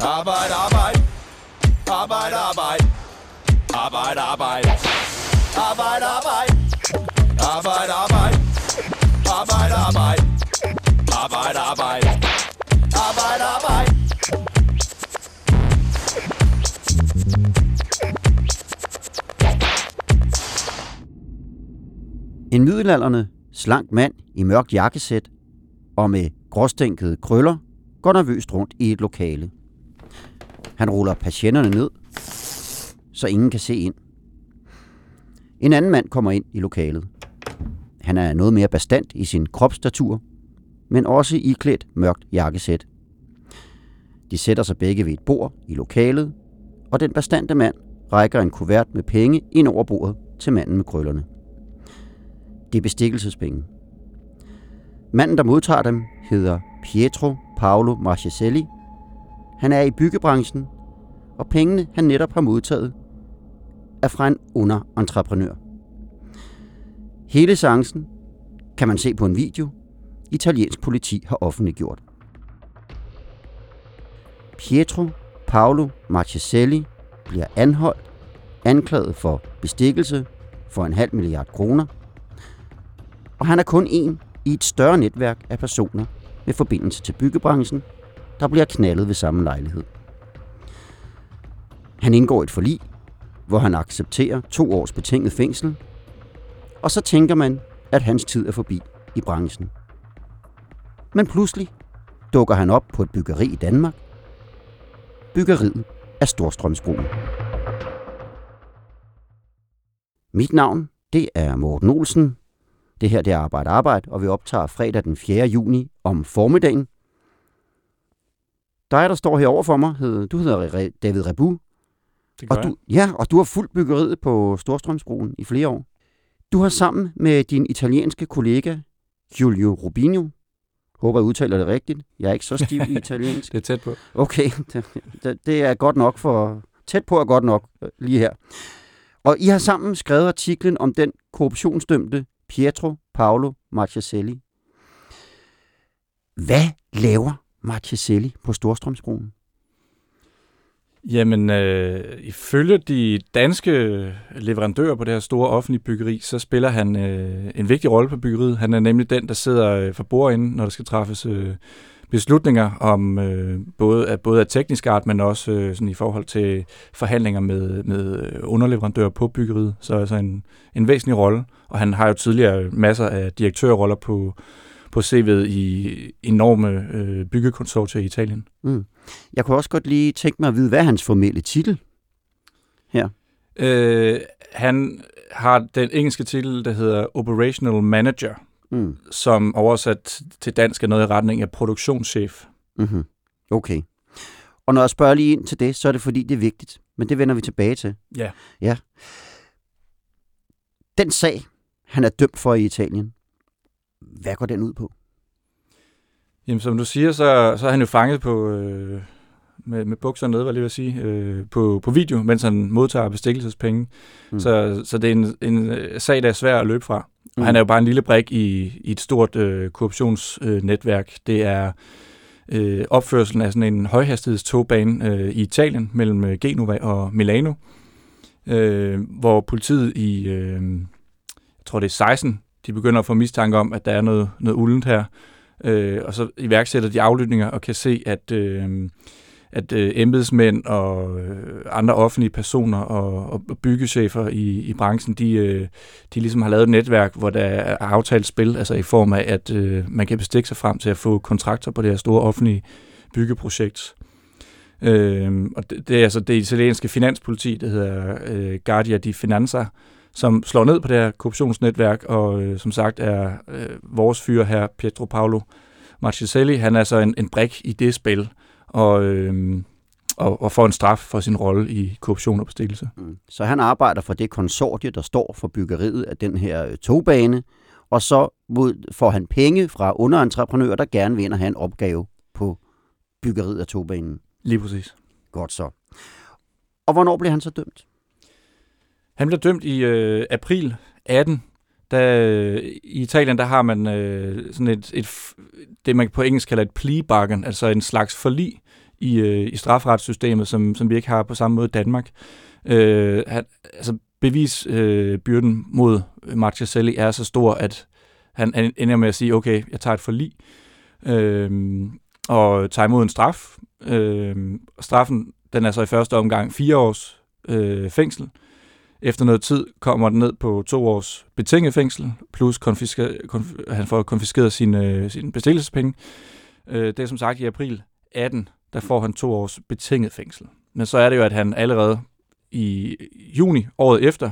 Arbejde, arbejde. Arbejde, arbejde. Arbejde, arbejde. Arbejde, arbejde. Arbejde, arbejde. Arbejde, arbejde. Arbejde, arbejde. Arbejde, arbejde. En middelalderne, slank mand i mørkt jakkesæt og med gråstænkede krøller går nervøst rundt i et lokale. Han ruller patienterne ned, så ingen kan se ind. En anden mand kommer ind i lokalet. Han er noget mere bestandt i sin kropsstatur, men også iklædt mørkt jakkesæt. De sætter sig begge ved et bord i lokalet, og den bestandte mand rækker en kuvert med penge ind over bordet til manden med krøllerne. Det er bestikkelsespenge. Manden, der modtager dem, hedder Pietro Paolo Marcheselli. Han er i byggebranchen, og pengene, han netop har modtaget, er fra en underentreprenør. Hele chancen kan man se på en video, italiensk politi har offentliggjort. Pietro Paolo Marcheselli bliver anholdt, anklaget for bestikkelse for en halv milliard kroner, og han er kun en i et større netværk af personer med forbindelse til byggebranchen, der bliver knaldet ved samme lejlighed. Han indgår et forlig, hvor han accepterer to års betinget fængsel, og så tænker man, at hans tid er forbi i branchen. Men pludselig dukker han op på et byggeri i Danmark. Byggeriet af Storstrømsbroen. Mit navn, det er Morten Olsen. Det her det er Arbejde Arbejde, og vi optager fredag den 4. juni om formiddagen. Dig, der står herovre for mig, hed, du hedder David Rebu. Det gør Og du, ja, og du har fulgt byggeriet på Storstrømsbroen i flere år. Du har sammen med din italienske kollega, Giulio Rubinho, håber jeg udtaler det rigtigt. Jeg er ikke så stiv i italiensk. Det er tæt på. Okay, det, det, det er godt nok for... Tæt på er godt nok øh, lige her. Og I har sammen skrevet artiklen om den korruptionsdømte Pietro Paolo Marcheselli. Hvad laver Marcheselli på Storstrømsbroen? Jamen, øh, ifølge de danske leverandører på det her store offentlige byggeri, så spiller han øh, en vigtig rolle på byggeriet. Han er nemlig den, der sidder øh, for bordenden, når der skal træffes øh, beslutninger om øh, både, af, både af teknisk art, men også øh, sådan i forhold til forhandlinger med, med øh, underleverandører på byggeriet. Så altså en, en væsentlig rolle. Og han har jo tidligere masser af direktørroller på, på CV'et i enorme øh, byggekonsortier i Italien. Mm. Jeg kunne også godt lige tænke mig at vide, hvad er hans formelle titel her? Øh, han har den engelske titel, der hedder Operational Manager, Mm. som oversat til dansk er noget i retning af produktionschef. Mm-hmm. Okay. Og når jeg spørger lige ind til det, så er det fordi, det er vigtigt. Men det vender vi tilbage til. Ja. Ja. Den sag, han er dømt for i Italien, hvad går den ud på? Jamen, som du siger, så, så er han jo fanget på, øh, med, med bukser nede, hvad jeg lige vil sige, øh, på, på video, mens han modtager bestikkelsespenge. Mm. Mm. Så, så det er en, en øh, sag, der er svær at løbe fra. Mm. Mm. Og han er jo bare en lille brik i, i et stort øh, korruptionsnetværk. Øh, det er øh, opførelsen af sådan en højhastighedstogbane øh, i Italien mellem øh, Genova og Milano, øh, hvor politiet i, øh, jeg tror det er 16, de begynder at få mistanke om, at der er noget, noget uldent her, øh, og så iværksætter de aflytninger og kan se, at, øh, at øh, embedsmænd og øh, andre offentlige personer og, og byggechefer i, i branchen, de, øh, de ligesom har lavet et netværk, hvor der er aftalt spil, altså i form af, at øh, man kan bestikke sig frem til at få kontrakter på det her store offentlige byggeprojekt. Øh, og det, det er altså det italienske finanspoliti, der hedder øh, Guardia di Finanza, som slår ned på det her korruptionsnetværk, og øh, som sagt er øh, vores fyr her, Pietro Paolo Marcheselli, han er så en, en brik i det spil, og, øh, og, og får en straf for sin rolle i korruption og bestikkelse. Mm. Så han arbejder for det konsortie, der står for byggeriet af den her øh, togbane, og så mod, får han penge fra underentreprenører, der gerne vil ind og have en opgave på byggeriet af togbanen. Lige præcis. Godt så. Og hvornår bliver han så dømt? Han blev dømt i øh, april 18. Da, øh, I Italien der har man øh, sådan et, et, det, man på engelsk kalder et plea bargain, altså en slags forlig i, øh, i strafretssystemet, som, som vi ikke har på samme måde i Danmark. Øh, han, altså bevisbyrden øh, mod Marcheselli er så stor, at han ender med at sige, okay, jeg tager et forlig, øh, og tager imod en straf. Øh, straffen, den er så i første omgang fire års øh, fængsel. Efter noget tid kommer den ned på to års betinget fængsel, plus konfisker, konf- han får konfiskeret sine, øh, sine bestillelsespenge. Øh, det er som sagt i april 18, der får han to års betinget fængsel. Men så er det jo, at han allerede i juni året efter,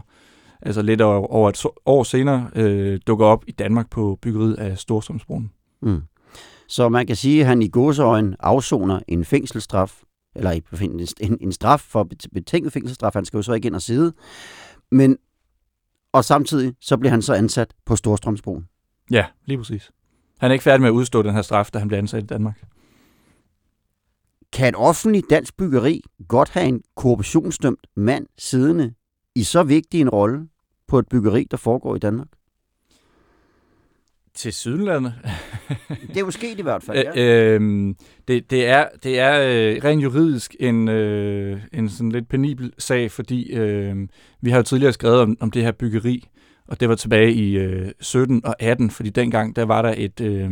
altså lidt over, over et år senere, øh, dukker op i Danmark på byggeriet af Storstrømsbroen. Mm. Så man kan sige, at han i gåseøjen afsoner en fængselsstraf, eller en, en straf for betinget fængselsstraf, han skal jo så ikke ind og sidde, men og samtidig så bliver han så ansat på Storstrømsbroen. Ja, lige præcis. Han er ikke færdig med at udstå den her straf, da han bliver ansat i Danmark. Kan et offentligt dansk byggeri godt have en korruptionsdømt mand siddende i så vigtig en rolle på et byggeri, der foregår i Danmark? Til Sydlandet. det er jo sket i hvert fald, ja. Øh, det, det er, det er øh, rent juridisk en, øh, en sådan lidt penibel sag, fordi øh, vi har jo tidligere skrevet om, om det her byggeri, og det var tilbage i øh, 17 og 18, fordi dengang der var der et øh,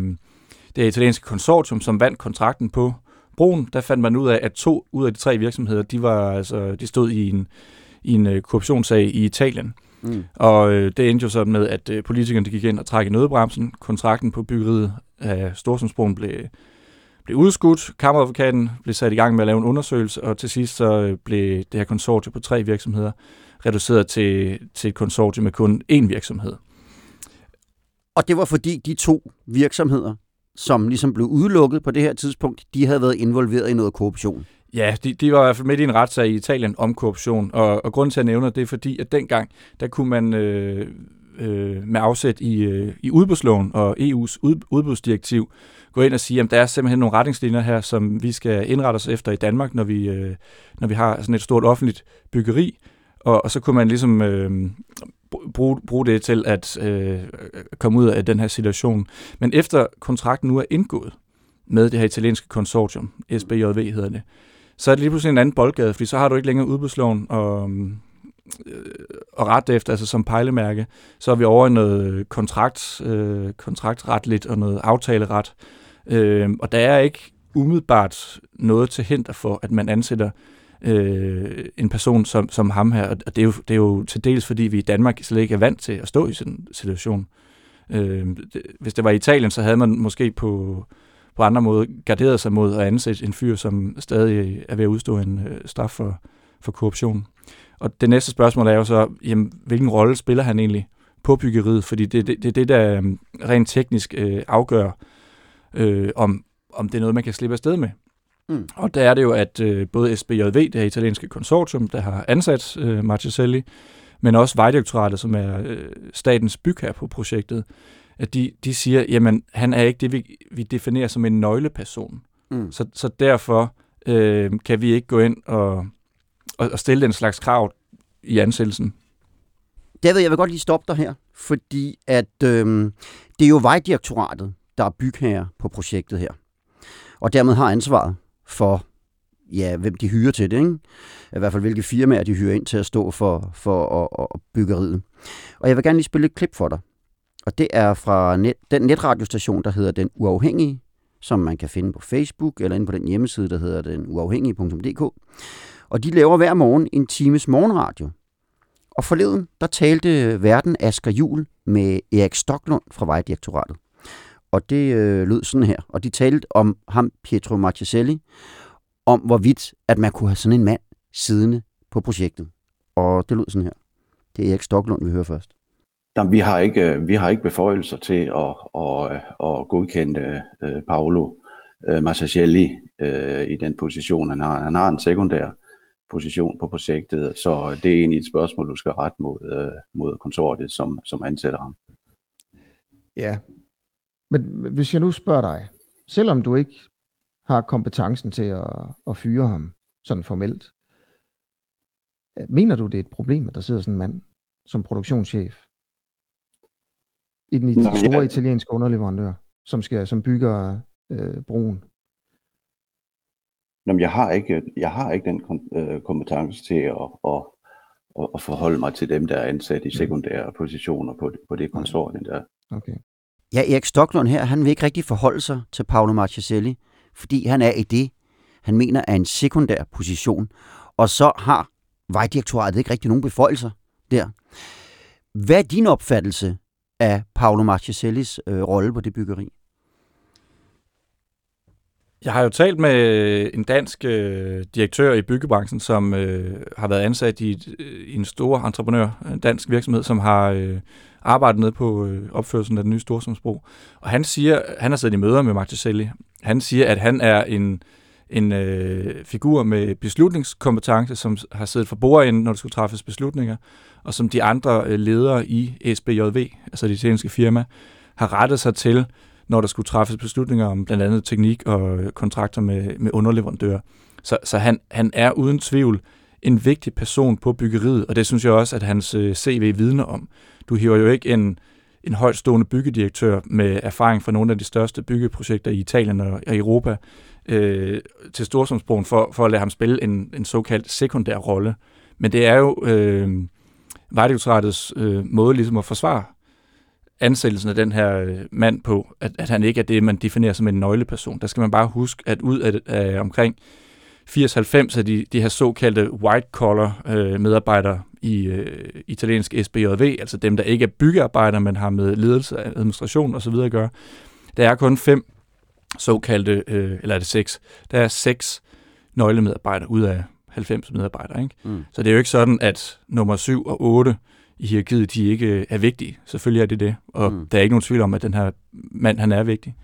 det italienske konsortium, som vandt kontrakten på broen. Der fandt man ud af, at to ud af de tre virksomheder, de, var, altså, de stod i en, i en øh, korruptionssag i Italien. Mm. Og øh, det endte jo så med, at øh, politikerne gik ind og trak i nødbremsen. Kontrakten på byggeriet af Storsundsbroen blev, blev udskudt. Kammeradvokaten blev sat i gang med at lave en undersøgelse, og til sidst så øh, blev det her konsortium på tre virksomheder reduceret til, til et konsortium med kun én virksomhed. Og det var fordi de to virksomheder, som ligesom blev udelukket på det her tidspunkt, de havde været involveret i noget korruption. Ja, de, de var i hvert fald midt i en retssag i Italien om korruption, og, og grunden til at nævne det er fordi, at dengang, der kunne man øh, øh, med afsæt i, øh, i udbudsloven og EU's ud, udbudsdirektiv gå ind og sige, at der er simpelthen nogle retningslinjer her, som vi skal indrette os efter i Danmark, når vi, øh, når vi har sådan et stort offentligt byggeri, og, og så kunne man ligesom øh, bruge, bruge det til at øh, komme ud af den her situation. Men efter kontrakten nu er indgået med det her italienske konsortium, SBJV hedder det, så er det lige pludselig en anden boldgade, fordi så har du ikke længere udbudsloven og, øh, og ret efter, altså som pejlemærke, så er vi over i noget kontrakt, øh, kontraktretligt og noget aftaleret. Øh, og der er ikke umiddelbart noget til hinder for, at man ansætter øh, en person som, som ham her. Og det er, jo, det er jo til dels, fordi vi i Danmark slet ikke er vant til at stå i sådan en situation. Øh, det, hvis det var i Italien, så havde man måske på, på andre måder garderet sig mod at ansætte en fyr, som stadig er ved at udstå en øh, straf for, for korruption. Og det næste spørgsmål er jo så, jamen, hvilken rolle spiller han egentlig på byggeriet? Fordi det er det, det, det, der øh, rent teknisk øh, afgør, øh, om, om det er noget, man kan slippe afsted med. Mm. Og der er det jo, at øh, både SBJV, det her italienske konsortium, der har ansat øh, Marcheselli, men også Vejdirektoratet, som er øh, statens bygherre på projektet, at de, de siger, jamen han er ikke det, vi, vi definerer som en nøgleperson. Mm. Så, så derfor øh, kan vi ikke gå ind og, og, og stille den slags krav i ansættelsen. David, jeg vil godt lige stoppe dig her, fordi at øh, det er jo Vejdirektoratet, der er bygherre på projektet her, og dermed har ansvaret for, ja, hvem de hyrer til det, ikke? I hvert fald, hvilke firmaer de hyrer ind til at stå for, for og, og byggeriet. Og jeg vil gerne lige spille et klip for dig. Og det er fra net, den netradiostation, der hedder Den Uafhængige, som man kan finde på Facebook eller inde på den hjemmeside, der hedder denuafhængige.dk. Og de laver hver morgen en times morgenradio. Og forleden, der talte verden Asger Jul med Erik Stoklund fra Vejdirektoratet. Og det øh, lød sådan her. Og de talte om ham, Pietro Marchiselli, om hvorvidt, at man kunne have sådan en mand siddende på projektet. Og det lød sådan her. Det er Erik Stoklund, vi hører først. Jamen, vi har ikke, øh, vi har ikke beføjelser til at, at, øh, at godkende øh, Paolo Massacelli i den position, han har. Han har en sekundær position på projektet, så det er egentlig et spørgsmål, du skal rette mod, mod konsortiet, som, som ansætter ham. Ja, men hvis jeg nu spørger dig, selvom du ikke har kompetencen til at, at fyre ham sådan formelt, mener du, det er et problem, at der sidder sådan en mand som produktionschef i den Nå, store ja. italienske underleverandør, som skal som bygger øh, broen? Jamen, jeg har ikke, jeg har ikke den kom, øh, kompetence til at, at, at, at forholde mig til dem, der er ansat i sekundære positioner på, på det konsortium der. Okay. Ja, Erik Stoklund her, han vil ikke rigtig forholde sig til Paolo Marcheselli, fordi han er i det, han mener er en sekundær position. Og så har vejdirektoratet ikke rigtig nogen beføjelser der. Hvad er din opfattelse af Paolo Marchesellis øh, rolle på det byggeri? Jeg har jo talt med øh, en dansk øh, direktør i byggebranchen, som øh, har været ansat i, et, øh, i en stor entreprenør, en dansk virksomhed, som har øh, arbejdet ned på øh, opførelsen af den nye Storstrømsbro. Og han siger, han har siddet i møder med Marticelli, han siger, at han er en, en øh, figur med beslutningskompetence, som har siddet for bordenden, når der skulle træffes beslutninger, og som de andre øh, ledere i SBJV, altså det italienske firma, har rettet sig til, når der skulle træffes beslutninger om blandt andet teknik og øh, kontrakter med, med underleverandører. Så, så han, han er uden tvivl en vigtig person på byggeriet, og det synes jeg også, at hans øh, CV vidner om. Du hiver jo ikke en, en højtstående byggedirektør med erfaring fra nogle af de største byggeprojekter i Italien og, og Europa øh, til Storsumsbroen for, for at lade ham spille en, en såkaldt sekundær rolle. Men det er jo øh, Vejdirektoratets øh, måde ligesom at forsvare ansættelsen af den her øh, mand på, at, at han ikke er det, man definerer som en nøgleperson. Der skal man bare huske, at ud af, af omkring 80-90 af de, de her såkaldte white-collar øh, medarbejdere i øh, italiensk SBJV, altså dem, der ikke er byggearbejdere, men har med ledelse, administration osv. at gøre, der er kun fem såkaldte, øh, eller er det seks, der er seks nøglemedarbejdere ud af 90 medarbejdere. Ikke? Mm. Så det er jo ikke sådan, at nummer 7 og 8 i hierarkiet, de ikke øh, er vigtige. Selvfølgelig er det det, og mm. der er ikke nogen tvivl om, at den her mand, han er vigtig.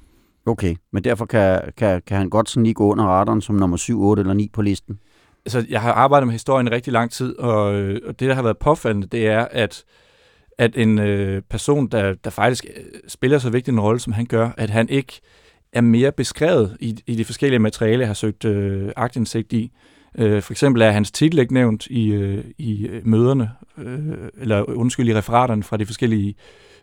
Okay, men derfor kan, kan, kan han godt sådan lige gå under radaren som nummer 7, 8 eller 9 på listen? Altså, jeg har arbejdet med historien rigtig lang tid, og, øh, og det, der har været påfaldende, det er, at at en øh, person, der, der faktisk øh, spiller så vigtig en rolle, som han gør, at han ikke er mere beskrevet i, i de forskellige materialer, jeg har søgt øh, agtindsigt i. Øh, for eksempel er hans titel ikke nævnt i, øh, i øh, møderne, øh, eller undskyld, i referaterne fra de forskellige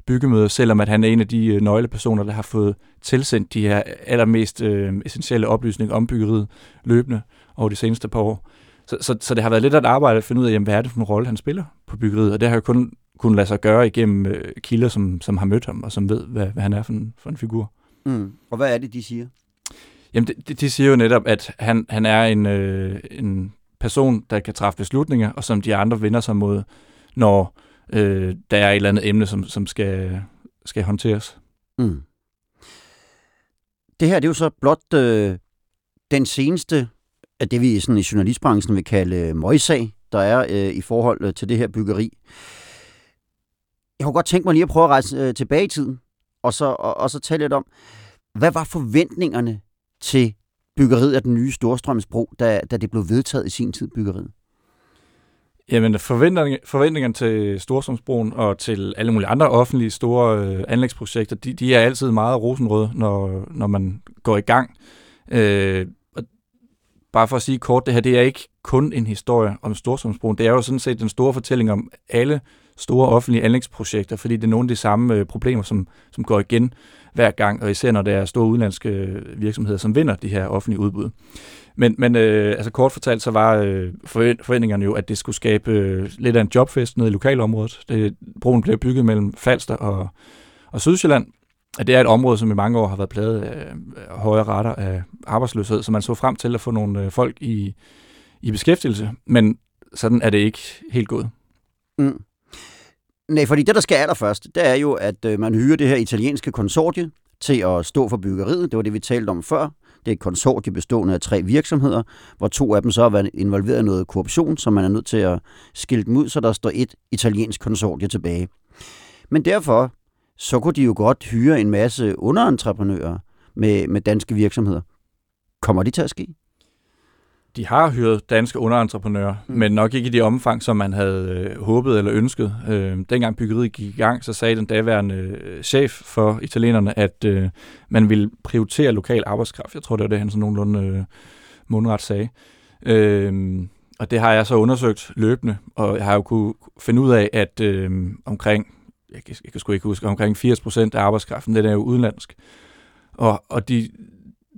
byggemøder, selvom at han er en af de øh, nøglepersoner, der har fået tilsendt de her allermest øh, essentielle oplysninger om byggeriet løbende over de seneste par år. Så, så, så det har været lidt at arbejde at finde ud af, jamen, hvad er det for en rolle, han spiller på byggeriet, og det har jo kun kunnet lade sig gøre igennem øh, kilder, som, som har mødt ham, og som ved, hvad, hvad han er for en, for en figur. Mm. Og hvad er det, de siger? Jamen, de, de siger jo netop, at han, han er en, øh, en person, der kan træffe beslutninger, og som de andre vender sig mod, når øh, der er et eller andet emne, som, som skal, skal håndteres. Mm. Det her det er jo så blot øh, den seneste af det, vi sådan i journalistbranchen vil kalde øh, møjsag, der er øh, i forhold øh, til det her byggeri. Jeg kunne godt tænke mig lige at prøve at rejse øh, tilbage i tiden, og så, og, og så tale lidt om, hvad var forventningerne til byggeriet af den nye Storstrømsbro, da, da det blev vedtaget i sin tid, byggeriet? Jamen, forventning, forventningerne til Storstrømsbroen og til alle mulige andre offentlige store øh, anlægsprojekter, de, de er altid meget rosenrøde, når, når man går i gang. Øh, og bare for at sige kort, det her det er ikke kun en historie om Storstrømsbroen. Det er jo sådan set den store fortælling om alle store offentlige anlægsprojekter, fordi det er nogle af de samme øh, problemer, som, som går igen hver gang, og især når der er store udenlandske øh, virksomheder, som vinder de her offentlige udbud. Men, men øh, altså kort fortalt, så var øh, forventningerne jo, at det skulle skabe øh, lidt af en jobfest nede i lokalområdet. Det, broen blev bygget mellem Falster og, og Sydsjælland, at det er et område, som i mange år har været plaget af høje retter af arbejdsløshed, så man så frem til at få nogle øh, folk i, i beskæftigelse, men sådan er det ikke helt gået. Mm. Nej, fordi det, der skal allerførst, det er jo, at øh, man hyrer det her italienske konsortie til at stå for byggeriet. Det var det, vi talte om før. Det er et konsortie bestående af tre virksomheder, hvor to af dem så har været involveret i noget korruption, så man er nødt til at skille dem ud, så der står et italiensk konsortie tilbage. Men derfor, så kunne de jo godt hyre en masse underentreprenører med, med danske virksomheder. Kommer det til at ske? De har hyret danske underentreprenører, mm. men nok ikke i det omfang, som man havde øh, håbet eller ønsket. Øh, dengang byggeriet gik i gang, så sagde den daværende øh, chef for italienerne, at øh, man ville prioritere lokal arbejdskraft. Jeg tror, det var det, han sådan nogenlunde øh, mundret sagde. Øh, og det har jeg så undersøgt løbende, og jeg har jo kunne finde ud af, at øh, omkring, jeg kan, jeg kan sgu ikke huske, omkring 80 procent af arbejdskraften, den er jo udenlandsk. Og, og de,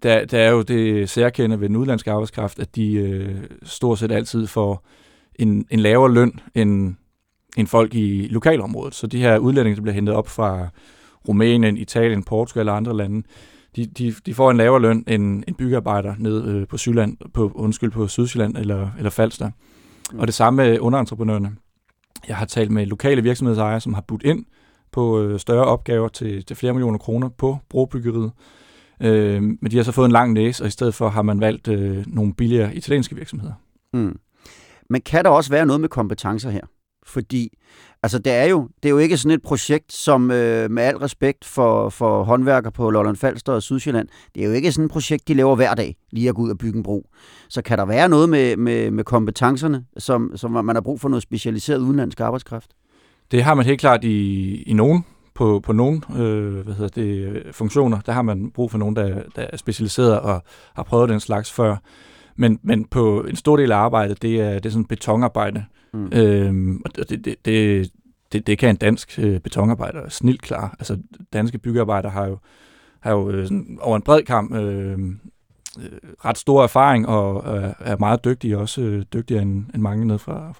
der, der er jo det særkende ved den udlandske arbejdskraft, at de øh, stort set altid får en, en lavere løn end, end folk i lokalområdet. Så de her udlændinge, der bliver hentet op fra Rumænien, Italien, Portugal eller andre lande, de, de, de får en lavere løn end en byggearbejder nede øh, på Sydland, på, undskyld, på Sydsjælland eller, eller Falster. Mm. Og det samme med underentreprenørerne. Jeg har talt med lokale virksomhedsejere, som har budt ind på øh, større opgaver til, til flere millioner kroner på brobyggeriet. Øh, men de har så fået en lang næse, og i stedet for har man valgt øh, nogle billigere italienske virksomheder. Mm. Men kan der også være noget med kompetencer her? Fordi altså, det, er jo, det er jo ikke sådan et projekt, som øh, med al respekt for, for håndværker på Lolland Falster og Sydsjælland, det er jo ikke sådan et projekt, de laver hver dag, lige at gå ud og bygge en bro. Så kan der være noget med, med, med kompetencerne, som, som man har brug for noget specialiseret udenlandsk arbejdskraft? Det har man helt klart i, i nogen på, på nogle øh, hvad hedder det, funktioner. Der har man brug for nogen, der, der er specialiseret og har prøvet den slags før. Men, men på en stor del af arbejdet, det er, det er sådan betonarbejde. Mm. Øhm, og det, det, det, det, det kan en dansk øh, betonarbejder snilt klar. Altså, danske byggearbejdere har jo, har jo øh, sådan, over en bred kamp øh, øh, ret stor erfaring og øh, er meget dygtige, også øh, dygtigere end, end mange ned fra,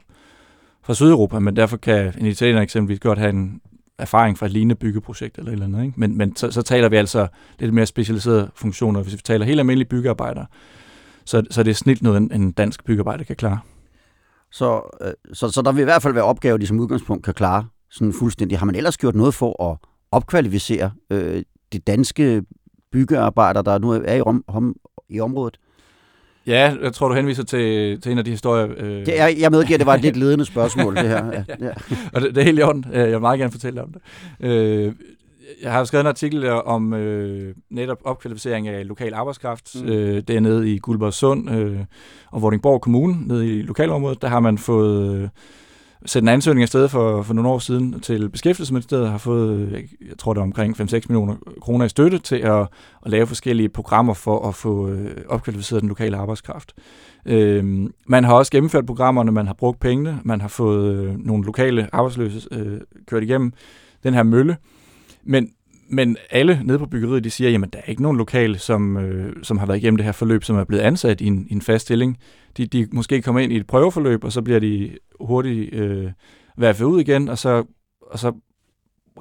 fra Sydeuropa, men derfor kan en italiener eksempelvis godt have en erfaring fra et lignende byggeprojekt eller et eller andet. Ikke? Men, men så, så taler vi altså lidt mere specialiserede funktioner. Hvis vi taler helt almindelige byggearbejdere, så, så det er snilt noget, en, en dansk byggearbejder kan klare. Så, øh, så, så der vil i hvert fald være opgaver, de som udgangspunkt kan klare sådan fuldstændig. Har man ellers gjort noget for at opkvalificere øh, de danske byggearbejdere, der nu er i, om, om, i området? Ja, jeg tror, du henviser til, til en af de historier. Øh... Det er, jeg medgiver, at det var et lidt ledende spørgsmål, det her. Ja, ja. Og det, det er helt i orden. Jeg vil meget gerne fortælle om det. Øh, jeg har skrevet en artikel om øh, netop opkvalificering af lokal arbejdskraft. Mm. Øh, det er nede i Guldborgsund øh, og Vordingborg Kommune, nede i lokalområdet. Der har man fået øh, sendt en ansøgning afsted for, for nogle år siden til Beskæftigelsesministeriet, har fået, øh, jeg tror det er omkring 5-6 millioner kroner i støtte til at, at lave forskellige programmer for at få øh, opkvalificeret den lokale arbejdskraft. Øh, man har også gennemført programmerne, man har brugt pengene, man har fået øh, nogle lokale arbejdsløse øh, kørt igennem den her mølle, men, men alle nede på byggeriet, de siger, jamen der er ikke nogen lokale, som, øh, som har været igennem det her forløb, som er blevet ansat i en, i en fast stilling. De, de måske kommer ind i et prøveforløb, og så bliver de hurtigt øh, værfet ud igen, og så, og så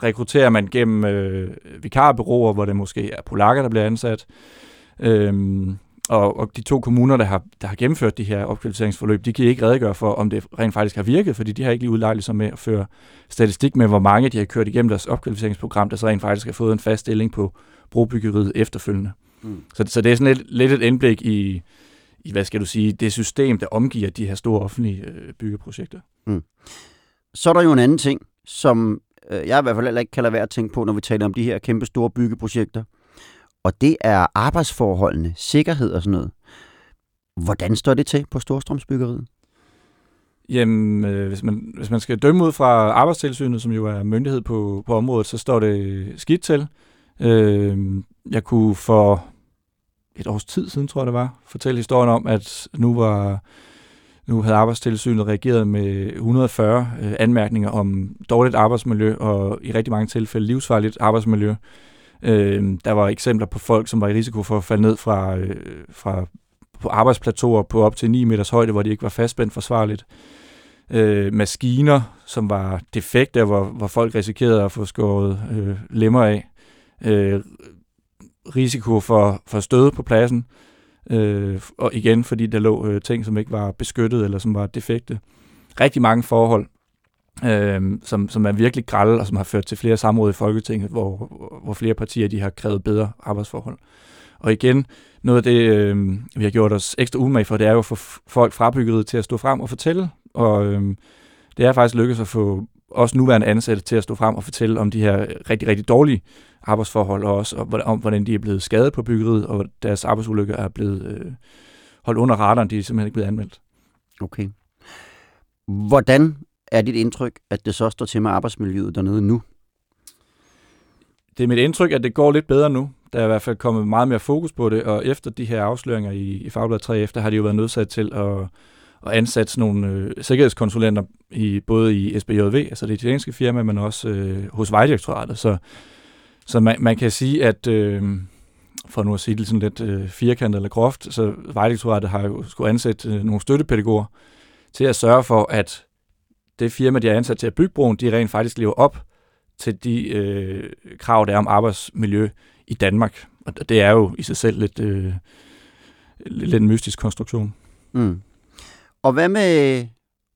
rekrutterer man gennem øh, vikarbyråer, hvor det måske er polakker, der bliver ansat. Øhm, og, og de to kommuner, der har, der har gennemført de her opkvalificeringsforløb, de kan ikke redegøre for, om det rent faktisk har virket, fordi de har ikke lige udlejligt sig med at føre statistik med, hvor mange de har kørt igennem deres opkvalificeringsprogram, der så rent faktisk har fået en fast stilling på brobyggeriet efterfølgende. Mm. Så, så det er sådan lidt, lidt et indblik i, i, hvad skal du sige, det system, der omgiver de her store offentlige øh, byggeprojekter. Mm. Så er der jo en anden ting, som øh, jeg i hvert fald heller ikke kan lade være at tænke på, når vi taler om de her kæmpe store byggeprojekter og det er arbejdsforholdene, sikkerhed og sådan noget. Hvordan står det til på Storstrømsbyggeriet? Jamen, øh, hvis, man, hvis man skal dømme ud fra arbejdstilsynet, som jo er myndighed på, på området, så står det skidt til. Øh, jeg kunne for et års tid siden, tror jeg det var, fortælle historien om, at nu var nu havde arbejdstilsynet reageret med 140 øh, anmærkninger om dårligt arbejdsmiljø og i rigtig mange tilfælde livsfarligt arbejdsmiljø. Øh, der var eksempler på folk, som var i risiko for at falde ned fra, øh, fra på arbejdsplateauer på op til 9 meters højde, hvor de ikke var fastspændt forsvarligt. Øh, maskiner, som var defekte, hvor, hvor folk risikerede at få skåret øh, lemmer af. Øh, risiko for, for stød på pladsen. Øh, og igen, fordi der lå øh, ting, som ikke var beskyttet eller som var defekte. Rigtig mange forhold, øh, som, som er virkelig grælde, og som har ført til flere samråd i Folketinget, hvor, hvor flere partier de har krævet bedre arbejdsforhold. Og igen, noget af det, øh, vi har gjort os ekstra umage for, det er jo at få folk fra byggeriet til at stå frem og fortælle. Og øh, det er faktisk lykkedes at få også nuværende ansatte til at stå frem og fortælle om de her rigtig, rigtig dårlige arbejdsforhold, og også om, hvordan de er blevet skadet på byggeriet, og deres arbejdsulykker er blevet øh, holdt under radaren, de er simpelthen ikke blevet anmeldt. Okay. Hvordan er dit indtryk, at det så står til med arbejdsmiljøet dernede nu? Det er mit indtryk, at det går lidt bedre nu. Der er i hvert fald kommet meget mere fokus på det, og efter de her afsløringer i, i Fagbladet 3 efter, har de jo været nødsat til at, at ansætte nogle øh, sikkerhedskonsulenter, i, både i SBJV, altså det italienske firma, men også øh, hos Vejdirektoratet. Så, så man, man kan sige, at, øh, for nu at sige det sådan lidt øh, firkantet eller groft, så Vejdirektoratet har jo skulle ansætte øh, nogle støttepædagoger til at sørge for, at det firma, de har ansat til at bygge broen, de rent faktisk lever op til de øh, krav, der er om arbejdsmiljø i Danmark. Og det er jo i sig selv lidt, øh, lidt en mystisk konstruktion. Mm. Og hvad med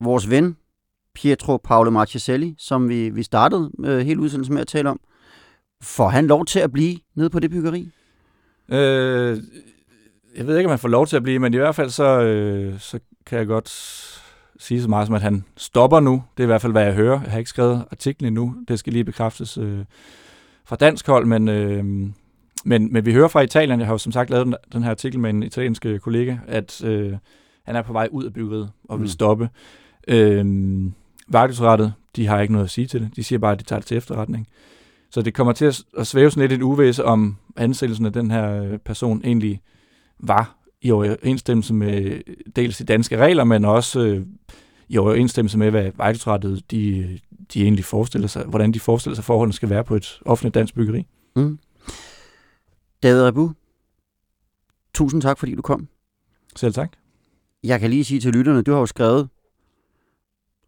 vores ven, Pietro Paolo Marcheselli, som vi, vi startede øh, hele udsendelsen med at tale om? Får han lov til at blive nede på det byggeri? Øh, jeg ved ikke, om han får lov til at blive, men i hvert fald så, øh, så kan jeg godt sige så meget som, at han stopper nu. Det er i hvert fald, hvad jeg hører. Jeg har ikke skrevet artiklen endnu. Det skal lige bekræftes øh, fra dansk hold, men, øh, men, men vi hører fra Italien. Jeg har jo som sagt lavet den, den her artikel med en italiensk kollega, at øh, han er på vej ud af byggeriet og vil mm. stoppe. Øh, Vejdirektoratet, de har ikke noget at sige til det. De siger bare, at de tager det til efterretning. Så det kommer til at, at svæve sådan lidt et uvæs om ansættelsen af den her øh, person egentlig var i overensstemmelse med dels de danske regler, men også øh, i overensstemmelse med, hvad Vejdirektoratet de, de egentlig forestiller sig, hvordan de forestiller sig, at forholdene skal være på et offentligt dansk byggeri. Mm. David Rebu, tusind tak, fordi du kom. Selv tak. Jeg kan lige sige til lytterne, du har jo skrevet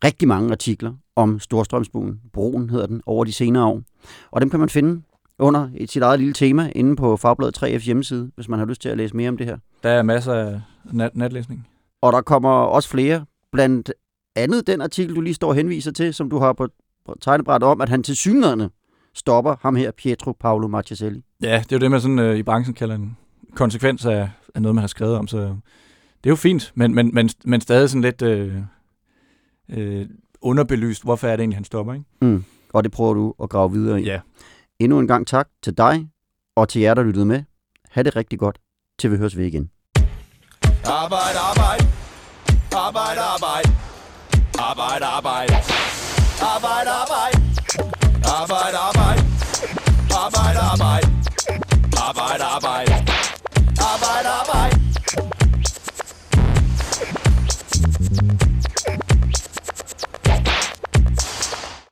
rigtig mange artikler om Storstrømsbuen. Broen hedder den, over de senere år. Og dem kan man finde under et sit eget lille tema inde på Fagbladet 3F's hjemmeside, hvis man har lyst til at læse mere om det her. Der er masser af nat- natlæsning. Og der kommer også flere, blandt andet den artikel, du lige står og henviser til, som du har på, på tegnebrættet om, at han til synligheden stopper ham her, Pietro Paolo Marcheselli. Ja, det er jo det, man sådan, øh, i branchen kalder en konsekvens af, af noget, man har skrevet om, så det er jo fint, men, men, men, men stadig sådan lidt øh, øh, underbelyst, hvorfor er det egentlig, han stopper, ikke? Mm. Og det prøver du at grave videre i. Ja. Endnu en gang tak til dig og til jer, der lyttede med. Ha' det rigtig godt, til vi høres ved igen. Arbejde, arbejde. Arbejde, arbejde. Arbejde, arbejde. Arbejde, arbejde. Arbejde, arbejde. Arbejde, arbejde.